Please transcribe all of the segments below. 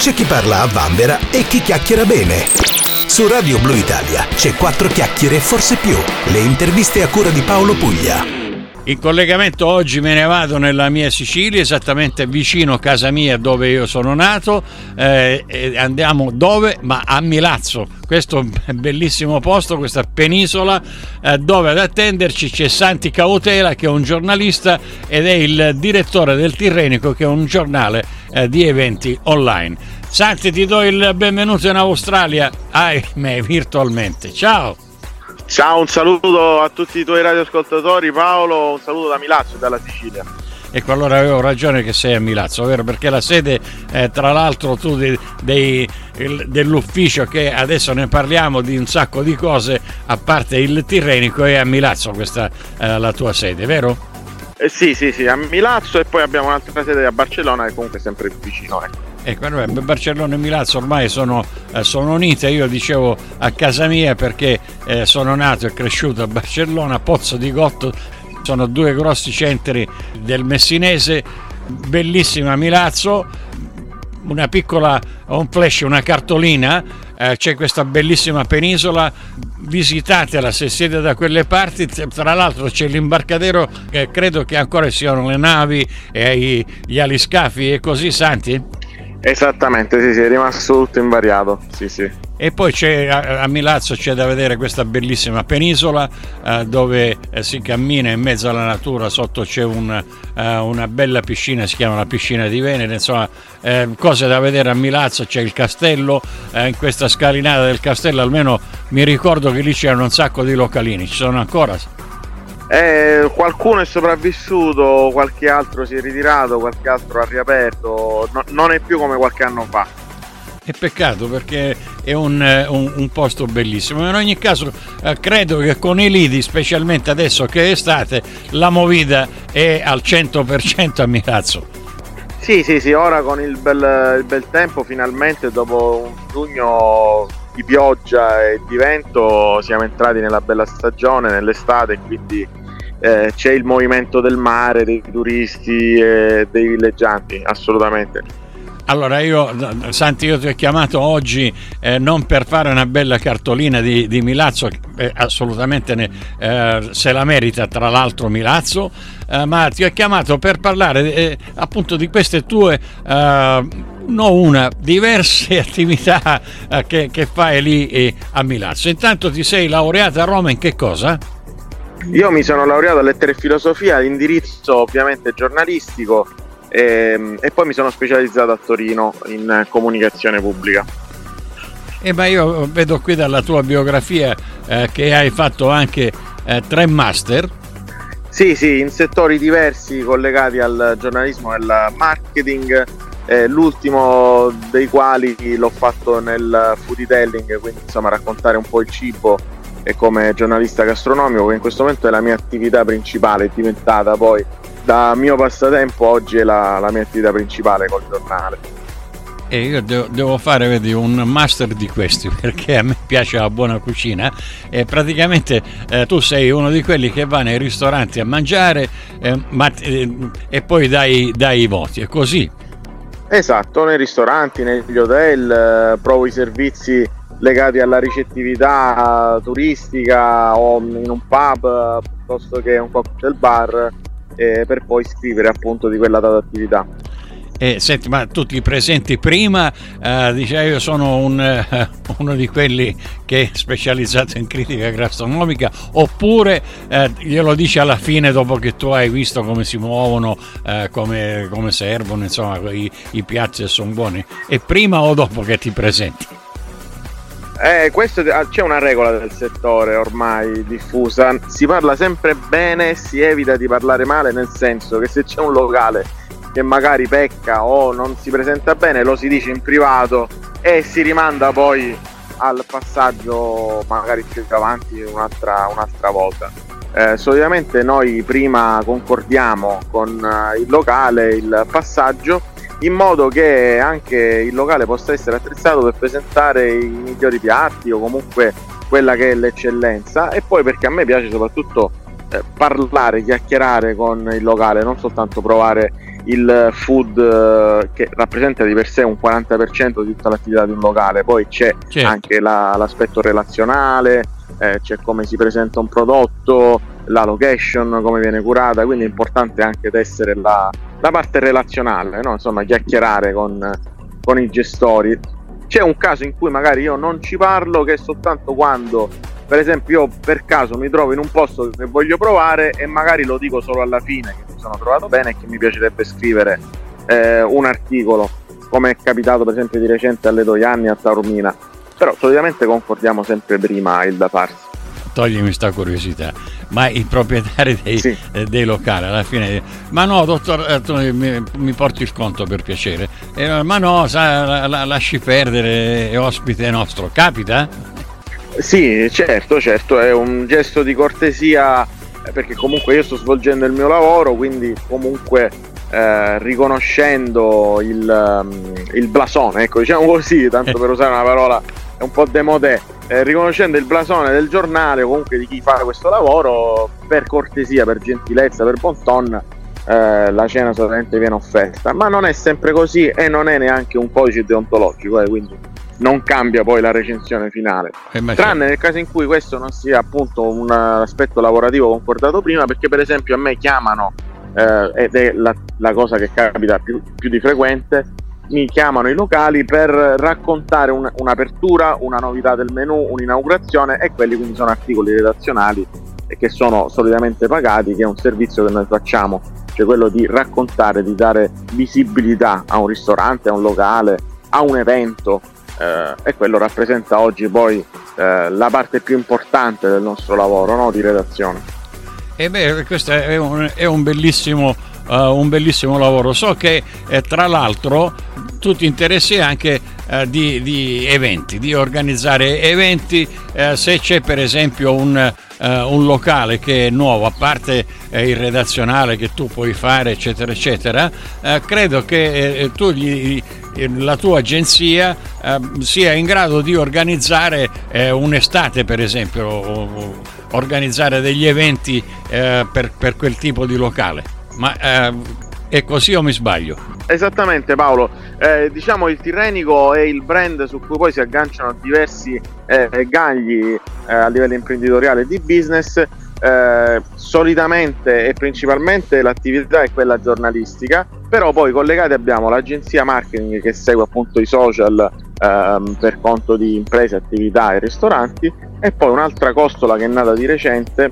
C'è chi parla a vanvera e chi chiacchiera bene. Su Radio Blue Italia c'è quattro chiacchiere e forse più. Le interviste a cura di Paolo Puglia. In collegamento oggi me ne vado nella mia Sicilia, esattamente vicino a casa mia dove io sono nato. Eh, andiamo dove? Ma a Milazzo. Questo bellissimo posto, questa penisola eh, dove ad attenderci c'è Santi Cautela che è un giornalista ed è il direttore del Tirrenico che è un giornale eh, di eventi online. Santi ti do il benvenuto in Australia, ahimè virtualmente. Ciao! Ciao, un saluto a tutti i tuoi radioascoltatori Paolo, un saluto da Milazzo e dalla Sicilia. Ecco, allora avevo ragione che sei a Milazzo, vero? Perché la sede, eh, tra l'altro, tu dei, dei, dell'ufficio che adesso ne parliamo di un sacco di cose, a parte il Tirrenico, è a Milazzo questa eh, la tua sede, vero? Eh, sì, sì, sì, a Milazzo e poi abbiamo un'altra sede a Barcellona che comunque è sempre vicino. Ecco. Ecco, Barcellona e Milazzo ormai sono, eh, sono, unite, io dicevo a casa mia perché eh, sono nato e cresciuto a Barcellona, Pozzo di Gotto, sono due grossi centri del messinese, bellissima Milazzo, una piccola, un flash, una cartolina, eh, c'è questa bellissima penisola, visitatela se siete da quelle parti, tra l'altro c'è l'imbarcadero, eh, credo che ancora siano le navi, e gli aliscafi e così, Santi? Esattamente, sì, sì, è rimasto tutto invariato. Sì, sì. E poi c'è a, Milazzo c'è da vedere questa bellissima penisola eh, dove eh, si cammina in mezzo alla natura, sotto c'è un, eh, una bella piscina, si chiama la piscina di Venere, insomma eh, cose da vedere a Milazzo, c'è il castello, eh, in questa scalinata del castello almeno mi ricordo che lì c'erano un sacco di localini, ci sono ancora? Eh, qualcuno è sopravvissuto, qualche altro si è ritirato, qualche altro ha riaperto, no, non è più come qualche anno fa. È peccato perché è un, eh, un, un posto bellissimo. In ogni caso, eh, credo che con i lidi, specialmente adesso che è estate, la movida è al 100% a Milazzo. Sì, sì, sì, ora con il bel, il bel tempo, finalmente dopo un giugno di pioggia e di vento, siamo entrati nella bella stagione, nell'estate, quindi eh, c'è il movimento del mare, dei turisti e dei villeggianti, assolutamente. Allora io, Santi, io ti ho chiamato oggi eh, non per fare una bella cartolina di, di Milazzo, eh, assolutamente ne, eh, se la merita tra l'altro Milazzo, eh, ma ti ho chiamato per parlare eh, appunto di queste tue, eh, no una, diverse attività che, che, fai lì a Milazzo. Intanto ti sei laureata a Roma in che cosa? Io mi sono laureato a lettere e filosofia, indirizzo ovviamente giornalistico e, ehm, e poi mi sono specializzato a Torino in comunicazione pubblica. Eh, ma io vedo qui dalla tua biografia eh, che hai fatto anche eh, tre master. Sì, sì, in settori diversi collegati al giornalismo e al marketing, eh, l'ultimo dei quali l'ho fatto nel foodie telling, quindi insomma raccontare un po' il cibo e come giornalista gastronomico che in questo momento è la mia attività principale, è diventata poi da mio passatempo oggi è la, la mia attività principale col giornale. E io devo, devo fare vedi, un master di questi perché a me piace la buona cucina e praticamente eh, tu sei uno di quelli che va nei ristoranti a mangiare eh, ma, eh, e poi dai, dai i voti, è così. Esatto, nei ristoranti, negli hotel, eh, provo i servizi legati alla ricettività turistica o in un pub piuttosto che un cocktail bar eh, per poi scrivere appunto di quella data attività. Eh, senti, ma tu ti presenti prima, eh, dice io sono un, eh, uno di quelli che è specializzato in critica gastronomica, oppure eh, glielo dici alla fine dopo che tu hai visto come si muovono, eh, come, come, servono, insomma, i, i piatti sono buoni, e prima o dopo che ti presenti? Eh, questo, c'è una regola del settore ormai diffusa, si parla sempre bene, si evita di parlare male, nel senso che se c'è un locale che magari pecca o non si presenta bene, lo si dice in privato e si rimanda poi al passaggio magari più avanti un'altra, un'altra volta. Eh, solitamente noi prima concordiamo con eh, il locale il passaggio in modo che anche il locale possa essere attrezzato per presentare i migliori piatti o comunque quella che è l'eccellenza e poi perché a me piace soprattutto eh, parlare, chiacchierare con il locale, non soltanto provare il food eh, che rappresenta di per sé un 40% di tutta l'attività di un locale, poi c'è certo. anche la, l'aspetto relazionale, eh, c'è come si presenta un prodotto, la location, come viene curata, quindi è importante anche essere la, la parte relazionale, no? insomma chiacchierare con, con i gestori. C'è un caso in cui magari io non ci parlo che è soltanto quando per esempio io per caso mi trovo in un posto che voglio provare e magari lo dico solo alla fine che mi sono trovato bene e che mi piacerebbe scrivere eh, un articolo come è capitato per esempio di recente alle Doianni a Taormina però solitamente concordiamo sempre prima il da farsi toglimi sta curiosità ma i proprietari dei, sì. eh, dei locali alla fine ma no dottor eh, mi, mi, porti il conto per piacere eh, ma no sa, la, la, lasci perdere è ospite nostro capita? Sì, certo, certo, è un gesto di cortesia perché comunque io sto svolgendo il mio lavoro, quindi comunque eh, riconoscendo il, um, il, blasone, ecco, diciamo così, tanto per usare una parola un po' demodè, eh, riconoscendo il blasone del giornale o comunque di chi fa questo lavoro, per cortesia, per gentilezza, per bon ton, eh, la cena solamente viene offerta, ma non è sempre così e non è neanche un codice deontologico, eh, quindi non cambia poi la recensione finale. Eh, Tranne nel caso in cui questo non sia appunto un aspetto lavorativo concordato prima, perché per esempio a me chiamano, eh, ed è la, la, cosa che capita più, più, di frequente, mi chiamano i locali per raccontare un, un'apertura, una novità del menu, un'inaugurazione e quelli quindi sono articoli redazionali che sono solitamente pagati, che è un servizio che noi facciamo, cioè quello di raccontare, di dare visibilità a un ristorante, a un locale, a un evento eh, e quello rappresenta oggi poi eh, la parte più importante del nostro lavoro no? di redazione. E beh, questo è un, è un bellissimo uh, un bellissimo lavoro. So che eh, tra l'altro tu ti interessi anche uh, di, di, eventi, di organizzare eventi, uh, se c'è per esempio un, un, locale che è nuovo, a parte il redazionale che tu puoi fare, eccetera, eccetera, credo che tu gli, la tua agenzia eh, sia in grado di organizzare eh, un'estate per esempio organizzare degli eventi eh, per, per, quel tipo di locale ma eh, è così o mi sbaglio? Esattamente Paolo, eh, diciamo il Tirrenico è il brand su cui poi si agganciano diversi eh, gagli a livello imprenditoriale e di business eh, solitamente e principalmente l'attività è quella giornalistica, però poi collegati abbiamo l'agenzia marketing che segue appunto i social ehm, per conto di imprese, attività e ristoranti e poi un'altra costola che è nata di recente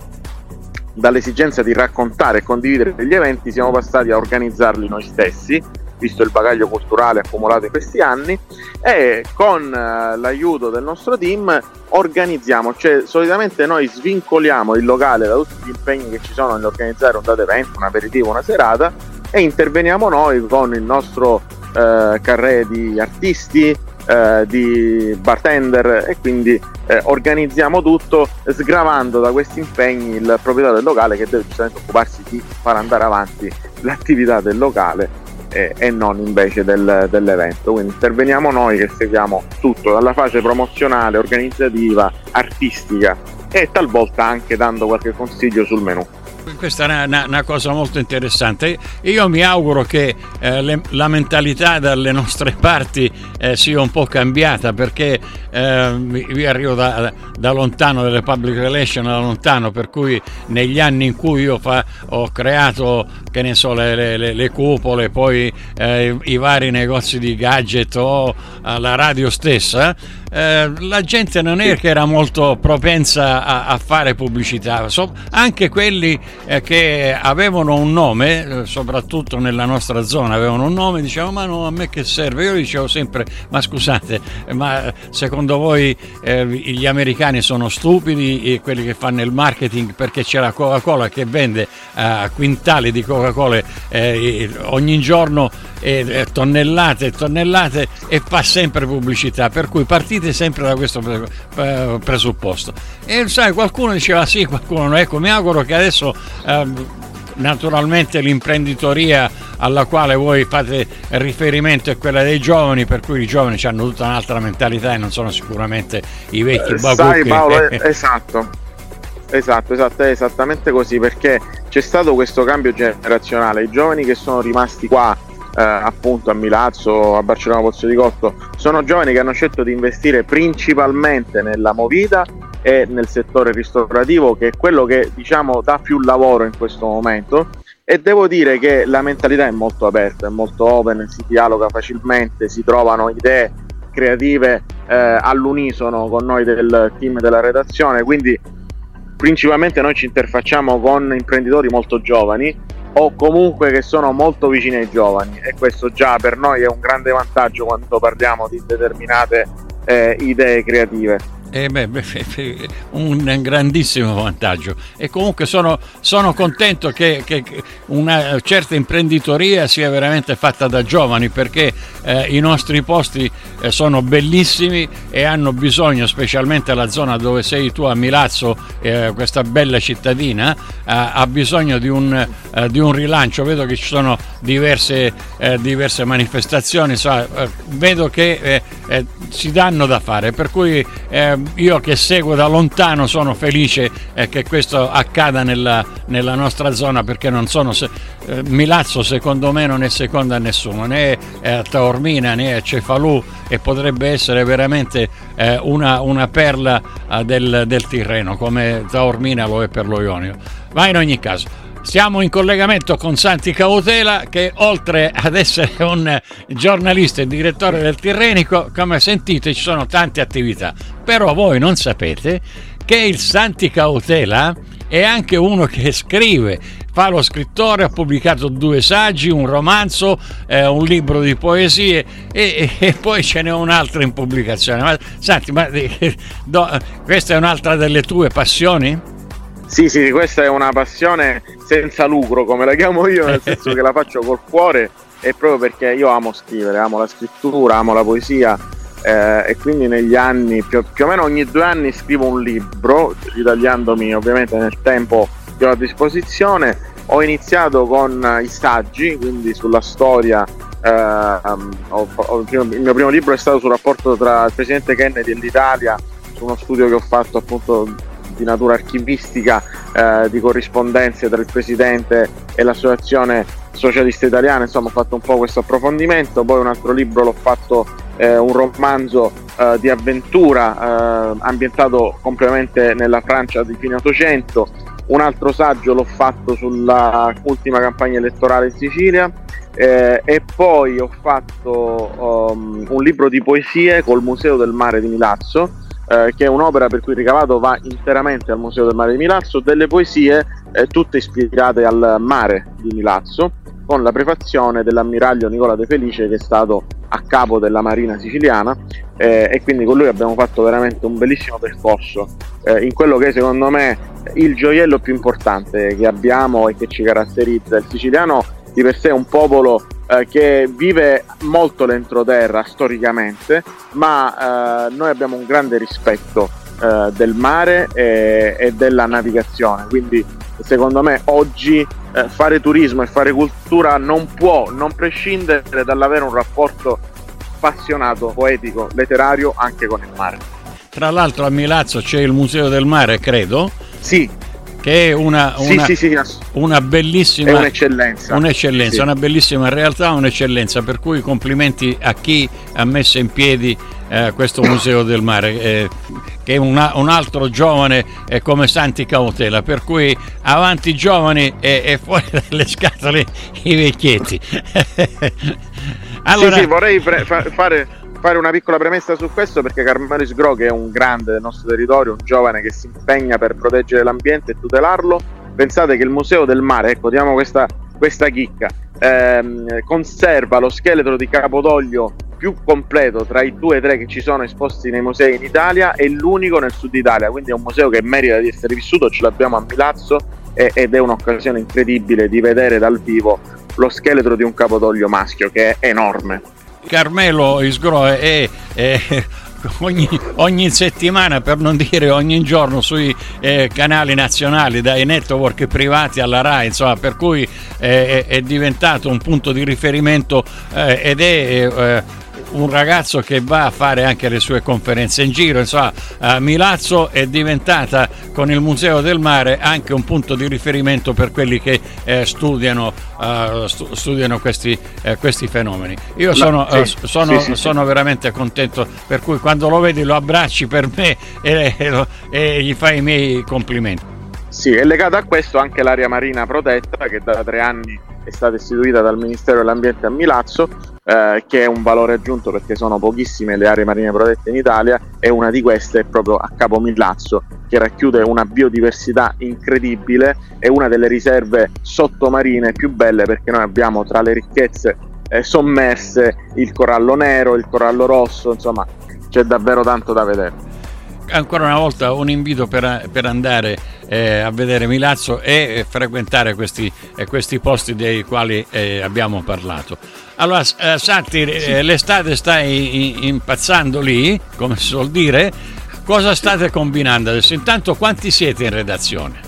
dall'esigenza di raccontare e condividere gli eventi siamo passati a organizzarli noi stessi visto il bagaglio culturale accumulato in questi anni e con eh, l'aiuto del nostro team organizziamo, cioè solitamente noi svincoliamo il locale da tutti gli impegni che ci sono nell'organizzare un dato evento, un aperitivo, una serata e interveniamo noi con il nostro eh, carré di artisti, eh, di bartender e quindi eh, organizziamo tutto sgravando da questi impegni il proprietario del locale che deve giustamente occuparsi di far andare avanti l'attività del locale e, e non invece del, dell'evento. Quindi interveniamo noi che seguiamo tutto, dalla fase promozionale, organizzativa, artistica e talvolta anche dando qualche consiglio sul menù questa è una, una, cosa molto interessante. Io mi auguro che eh, le, la mentalità dalle nostre parti eh, sia un po' cambiata perché eh, arrivo da, da, lontano delle public relations, da lontano, per cui negli anni in cui io fa, ho creato, che ne so, le, le, le cupole, poi eh, i vari negozi di gadget o la radio stessa, eh, la gente non è che era molto propensa a, a fare pubblicità, so, anche quelli eh, che avevano un nome, eh, soprattutto nella nostra zona, avevano un nome, dicevano ma no, a me che serve? Io dicevo sempre, ma scusate, ma secondo voi eh, gli americani sono stupidi, quelli che fanno il marketing perché c'è la Coca-Cola che vende a quintali di Coca-Cola eh, ogni giorno tonnellate e tonnellate e fa sempre pubblicità, per cui partite sempre da questo presupposto. E sai, qualcuno diceva sì, qualcuno no. Ecco, mi auguro che adesso eh, naturalmente l'imprenditoria alla quale voi fate riferimento è quella dei giovani, per cui i giovani hanno tutta un'altra mentalità e non sono sicuramente i vecchi eh, babucchi. Sai Paolo, esatto. Esatto, esatto, è esattamente così perché c'è stato questo cambio generazionale. I giovani che sono rimasti qua eh, appunto a Milazzo, a Barcellona Pozzo di Cotto, sono giovani che hanno scelto di investire principalmente nella movida e nel settore ristorativo che è quello che diciamo dà più lavoro in questo momento e devo dire che la mentalità è molto aperta, è molto open, si dialoga facilmente, si trovano idee creative eh, all'unisono con noi del team della redazione, quindi principalmente noi ci interfacciamo con imprenditori molto giovani o comunque che sono molto vicini ai giovani e questo già per noi è un grande vantaggio quando parliamo di determinate eh, idee creative. Eh beh, un grandissimo vantaggio e comunque sono, sono contento che, che, una certa imprenditoria sia veramente fatta da giovani perché eh, i nostri posti eh, sono bellissimi e hanno bisogno, specialmente la zona dove sei tu a Milazzo, eh, questa bella cittadina, ha bisogno di un, eh, di un, rilancio. Vedo che ci sono diverse, eh, diverse manifestazioni, so, vedo che si danno da fare, per cui io che seguo da lontano sono felice eh, che questo accada nella, nella, nostra zona perché non sono se, eh, Milazzo secondo me non è seconda a nessuno né a Taormina né a Cefalù e potrebbe essere veramente eh, una, una, perla eh, del, del Tirreno come Taormina lo è per lo Ionio. Ma in ogni caso siamo in collegamento con Santi Cautela che oltre ad essere un giornalista e direttore del Tirrenico, come sentite ci sono tante attività. Però voi non sapete che il Santi Cautela è anche uno che scrive, fa lo scrittore, ha pubblicato due saggi, un romanzo, eh, un libro di poesie e, e, poi ce n'è un altro in pubblicazione. Ma, Santi, ma, do, questa è un'altra delle tue passioni? Sì, sì, questa è una passione senza lucro, come la chiamo io, nel senso che la faccio col cuore e proprio perché io amo scrivere, amo la scrittura, amo la poesia eh, e quindi negli anni, più, più, o meno ogni due anni scrivo un libro, ritagliandomi ovviamente nel tempo che ho a disposizione. Ho iniziato con i saggi, quindi sulla storia. Eh, ho, ho, il mio primo libro è stato sul rapporto tra il presidente Kennedy e l'Italia, su uno studio che ho fatto appunto di natura archivistica eh, di corrispondenze tra il presidente e l'associazione socialista italiana, insomma ho fatto un po' questo approfondimento, poi un altro libro l'ho fatto eh, un romanzo eh, di avventura eh, ambientato completamente nella Francia di fine 800, un altro saggio l'ho fatto sulla ultima campagna elettorale in Sicilia eh, e poi ho fatto um, un libro di poesie col Museo del Mare di Milazzo eh, che è un'opera per cui il ricavato va interamente al Museo del Mare di Milazzo, delle poesie eh, tutte ispirate al mare di Milazzo, con la prefazione dell'ammiraglio Nicola De Felice che è stato a capo della Marina siciliana eh, e quindi con lui abbiamo fatto veramente un bellissimo percorso eh, in quello che secondo me il gioiello più importante che abbiamo e che ci caratterizza. Il siciliano di per sé è un popolo eh, che vive molto l'entroterra storicamente, ma eh, noi abbiamo un grande rispetto eh, del mare e, e, della navigazione, quindi secondo me oggi eh, fare turismo e fare cultura non può non prescindere dall'avere un rapporto appassionato, poetico, letterario anche con il mare. Tra l'altro a Milazzo c'è il Museo del Mare, credo. Sì, che è una, una, sì, sì, sì, una bellissima è un'eccellenza, un'eccellenza una bellissima realtà, un'eccellenza, per cui complimenti a chi ha messo in piedi eh, questo Museo del Mare, eh, che è una, un altro giovane eh, come Santi Cautela, per cui avanti giovani e, e fuori dalle scatole i vecchietti. allora... Sì, sì, vorrei pre- fare fare una piccola premessa su questo perché Carmelo Isgro che è un grande del nostro territorio, un giovane che si impegna per proteggere l'ambiente e tutelarlo, pensate che il Museo del Mare, ecco diamo questa, questa chicca, ehm, conserva lo scheletro di Capodoglio più completo tra i due e tre che ci sono esposti nei musei in Italia e l'unico nel sud Italia, quindi è un museo che merita di essere vissuto, ce l'abbiamo a Milazzo ed è un'occasione incredibile di vedere dal vivo lo scheletro di un capodoglio maschio che è enorme. Carmelo Isgro è, è ogni, ogni, settimana, per non dire ogni giorno, sui eh, canali nazionali, dai network privati alla RAI, insomma, per cui eh, è, diventato un punto di riferimento eh, ed è eh, un ragazzo che va a fare anche le sue conferenze in giro, insomma Milazzo è diventata con il Museo del Mare anche un punto di riferimento per quelli che eh, studiano, uh, stu- studiano questi, eh, questi, fenomeni. Io sono, sì, uh, sono, sì, sì, sono veramente contento, per cui quando lo vedi lo abbracci per me e, e, e gli fai i miei complimenti. Sì, è legata a questo anche l'area marina protetta che da tre anni è stata istituita dal Ministero dell'Ambiente a Milazzo, eh, che è un valore aggiunto perché sono pochissime le aree marine protette in Italia e una di queste è proprio a Capo Milazzo, che racchiude una biodiversità incredibile e una delle riserve sottomarine più belle perché noi abbiamo tra le ricchezze eh, sommerse il corallo nero, il corallo rosso, insomma c'è davvero tanto da vedere ancora una volta un invito per, per andare eh, a vedere Milazzo e frequentare questi, eh, questi posti dei quali eh, abbiamo parlato. Allora, eh, Satti, sì. Eh, l'estate sta impazzando lì, come si suol dire. Cosa state combinando adesso? Intanto quanti siete in redazione?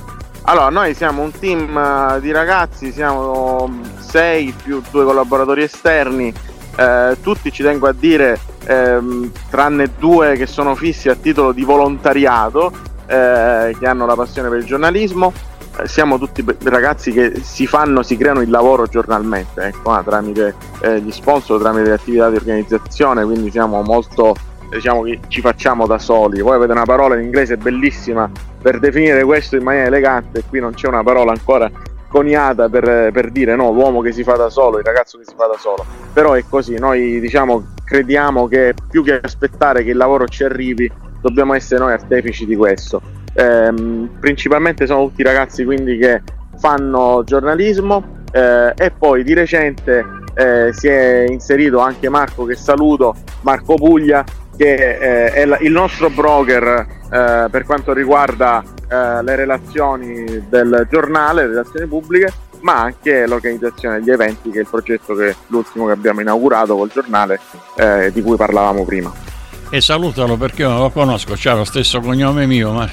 Allora, noi siamo un team eh, di ragazzi, siamo sei più due collaboratori esterni, eh, tutti ci tengo a dire ehm, tranne due che sono fissi a titolo di volontariato, eh, che hanno la passione per il giornalismo. Eh, siamo tutti ragazzi che si fanno, si creano il lavoro giornalmente, ecco, ah, tramite eh, gli sponsor, tramite le attività di organizzazione, quindi siamo molto diciamo che ci facciamo da soli. Voi avete una parola in inglese bellissima per definire questo in maniera elegante, qui non c'è una parola ancora coniata per, per, dire no, l'uomo che si fa da solo, il ragazzo che si fa da solo. Però è così, noi diciamo crediamo che più che aspettare che il lavoro ci arrivi, dobbiamo essere noi artefici di questo. Ehm, principalmente sono tutti ragazzi quindi che fanno giornalismo eh, e poi di recente eh, si è inserito anche Marco che saluto, Marco Puglia che eh, è il nostro broker eh, per quanto riguarda eh, le relazioni del giornale, le relazioni pubbliche, ma anche l'organizzazione degli eventi, che è il progetto che l'ultimo che abbiamo inaugurato col giornale, eh, di cui parlavamo prima e salutalo perché io non lo conosco, c'ha lo stesso cognome mio. Ma...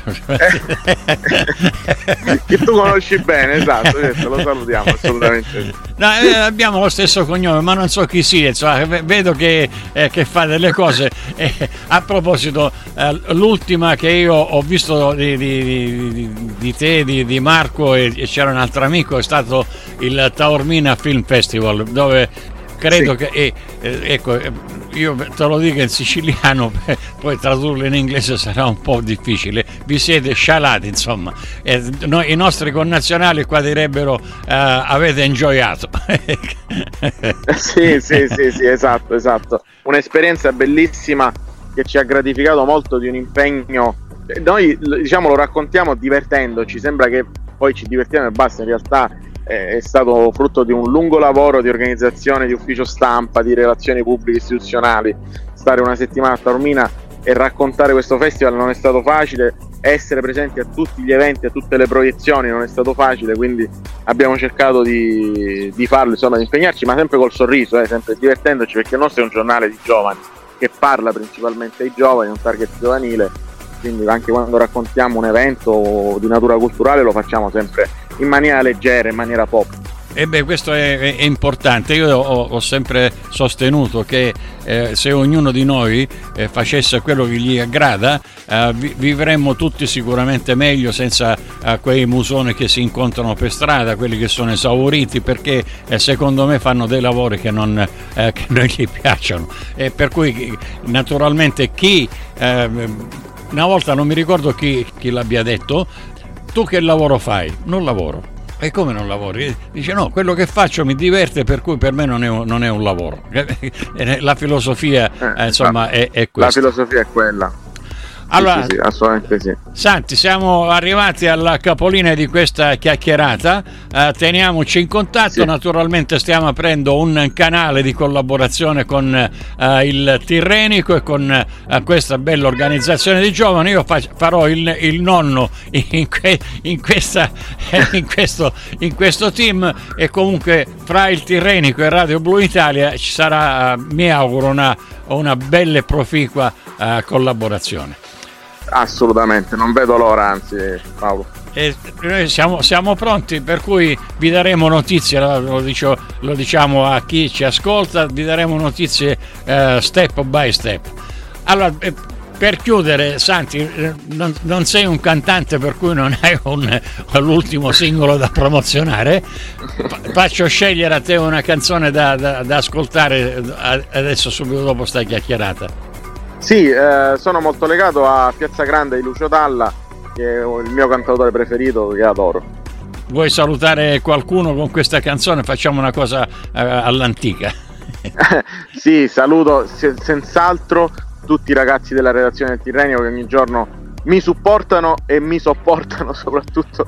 che tu conosci bene, esatto, lo salutiamo assolutamente. No, eh, abbiamo lo stesso cognome, ma non so chi sia, insomma, vedo che, eh, che fa delle cose. Eh, a proposito, eh, l'ultima che io ho visto di, di, di, di te, di, Marco e, e c'era un altro amico, è stato il Taormina Film Festival, dove credo sì. che ecco io te lo dico in siciliano poi tradurlo in inglese sarà un po' difficile. Vi siete scialati insomma. Eh, noi, i nostri connazionali qua direbbero eh, avete ingioiato. Sì sì sì sì esatto esatto. Un'esperienza bellissima che ci ha gratificato molto di un impegno. Noi diciamo lo raccontiamo divertendoci. Sembra che poi ci divertiamo e basta. In realtà è stato frutto di un lungo lavoro di organizzazione, di ufficio stampa, di relazioni pubbliche istituzionali. Stare una settimana a Taormina e raccontare questo festival non è stato facile, essere presenti a tutti gli eventi, a tutte le proiezioni non è stato facile, quindi abbiamo cercato di, di farlo, insomma, di impegnarci, ma sempre col sorriso, eh, sempre divertendoci, perché il nostro è un giornale di giovani che parla principalmente ai giovani, un target giovanile, quindi anche quando raccontiamo un evento di natura culturale lo facciamo sempre in maniera leggera, in maniera pop. E beh, questo è, è importante. Io ho, ho, sempre sostenuto che eh, se ognuno di noi eh, facesse quello che gli aggrada, eh, vi, vivremmo tutti sicuramente meglio senza eh, quei musoni che si incontrano per strada, quelli che sono esauriti, perché eh, secondo me fanno dei lavori che non, eh, che non gli piacciono. E per cui naturalmente chi una volta non mi ricordo chi, chi l'abbia detto, tu che lavoro fai? Non lavoro. E come non lavori? Dice no, quello che faccio mi diverte per cui per me non è un, non è un lavoro. La filosofia eh, insomma è, è questa. La filosofia è quella. Allora, sì, sì, assolutamente sì. Santi, siamo arrivati alla capolinea di questa chiacchierata. Uh, teniamoci in contatto. Sì. Naturalmente stiamo aprendo un canale di collaborazione con uh, il Tirrenico e con uh, questa bella organizzazione di giovani. Io fa- farò il, il, nonno in, que- in, questa, in, questo, in, questo, team e comunque fra il Tirrenico e Radio Blu Italia ci sarà, mi auguro, una, una bella e proficua collaborazione. Assolutamente, non vedo l'ora, anzi Paolo. eh, noi siamo, siamo, pronti, per cui vi daremo notizie, lo, dicio, lo, diciamo a chi ci ascolta, vi daremo notizie eh, step by step. Allora, eh, per chiudere, Santi, eh, non, non, sei un cantante per cui non hai un, l'ultimo singolo da promozionare. Faccio scegliere a te una canzone da, da, da ascoltare adesso, subito dopo sta chiacchierata. Sì, eh, sono molto legato a Piazza Grande di Lucio Dalla, che è il mio cantautore preferito, che adoro. Vuoi salutare qualcuno con questa canzone? Facciamo una cosa eh, all'antica. sì, saluto senz'altro tutti i ragazzi della redazione del Tirrenico che ogni giorno mi supportano e mi sopportano soprattutto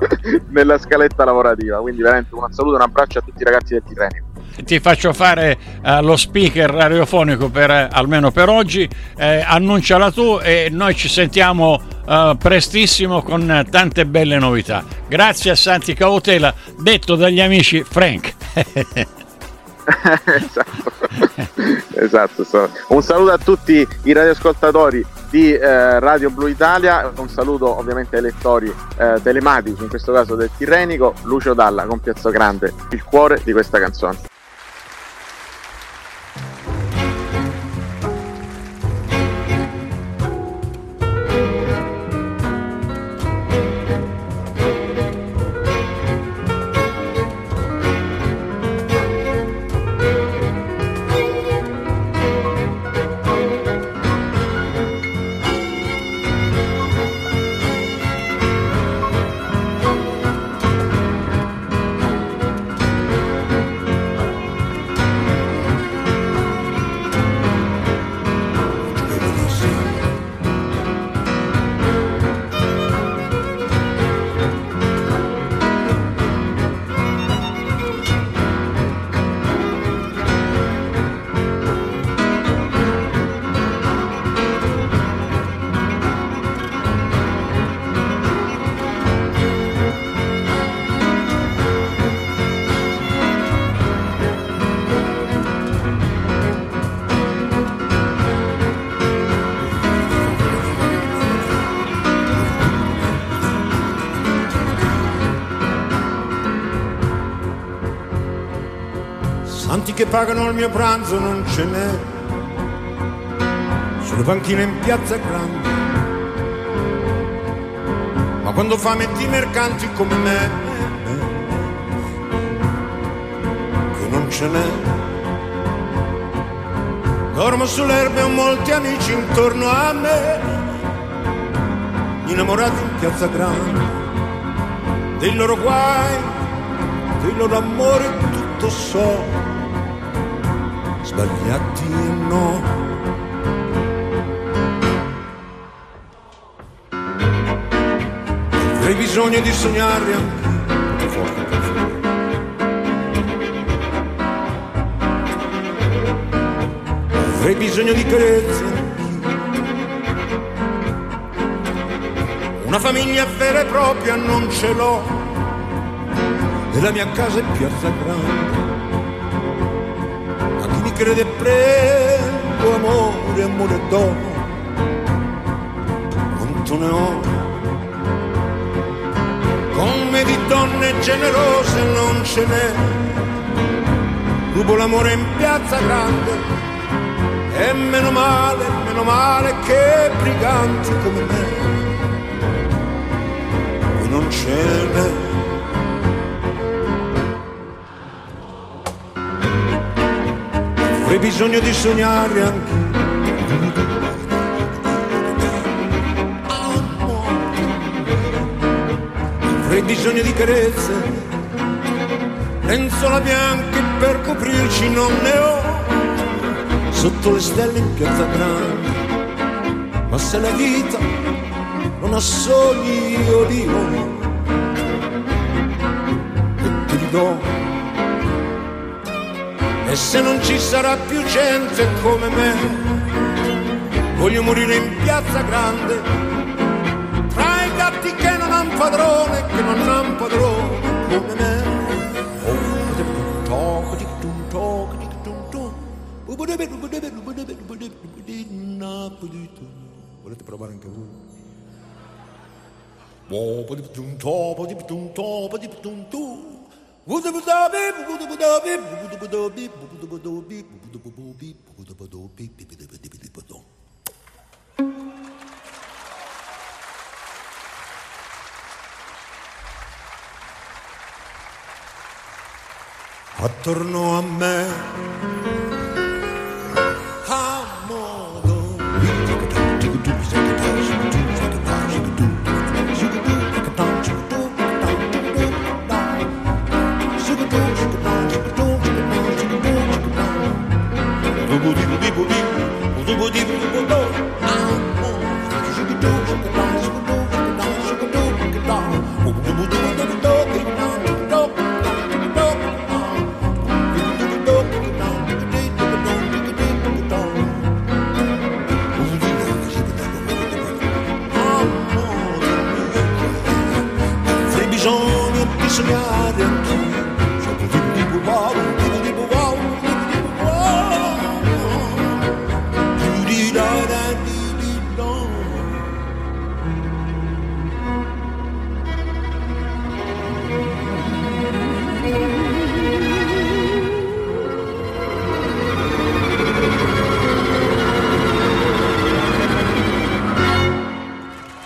nella scaletta lavorativa. Quindi veramente un saluto e un abbraccio a tutti i ragazzi del Tirrenico. Ti faccio fare uh, lo speaker radiofonico per, uh, almeno per oggi, eh, annunciala tu e noi ci sentiamo uh, prestissimo con tante belle novità. Grazie a Santi Cautela, detto dagli amici Frank. esatto. esatto. Un saluto a tutti i radioascoltatori di eh, Radio Blu Italia, un saluto ovviamente ai lettori eh, telematici, in questo caso del Tirrenico, Lucio Dalla con Piazzo Grande, il cuore di questa canzone. Che pagano il mio pranzo non ce n'è. Sulle panchine in piazza grande. Ma quando fa metti mercanti come me che non ce n'è. Dormo sull'erba e ho molti amici intorno a me innamorati in piazza grande. Dei loro guai dei loro amori tutto so sbagliati e no. Avrei bisogno di sognare anche Avrei bisogno di carezze Una famiglia vera e propria non ce l'ho. E la mia casa è piazza grande crede prendo amore, amore do, quanto ne ho. Come di donne generose non ce n'è, rubo l'amore in piazza grande, e meno male, meno male che briganti come me, qui non ce n'è. Bisogno di sognare anche avrei bisogno di carezze lenzola bianche per coprirci non ne ho. Sotto le stelle in piazza grande. Ma se la vita non ha sogni io dico e ti do e se non ci sarà più gente come me, voglio morire in piazza grande, tra i gatti che non hanno padrone, che non hanno padrone come me. Volete provare anche voi? attorno a me a do do do do do do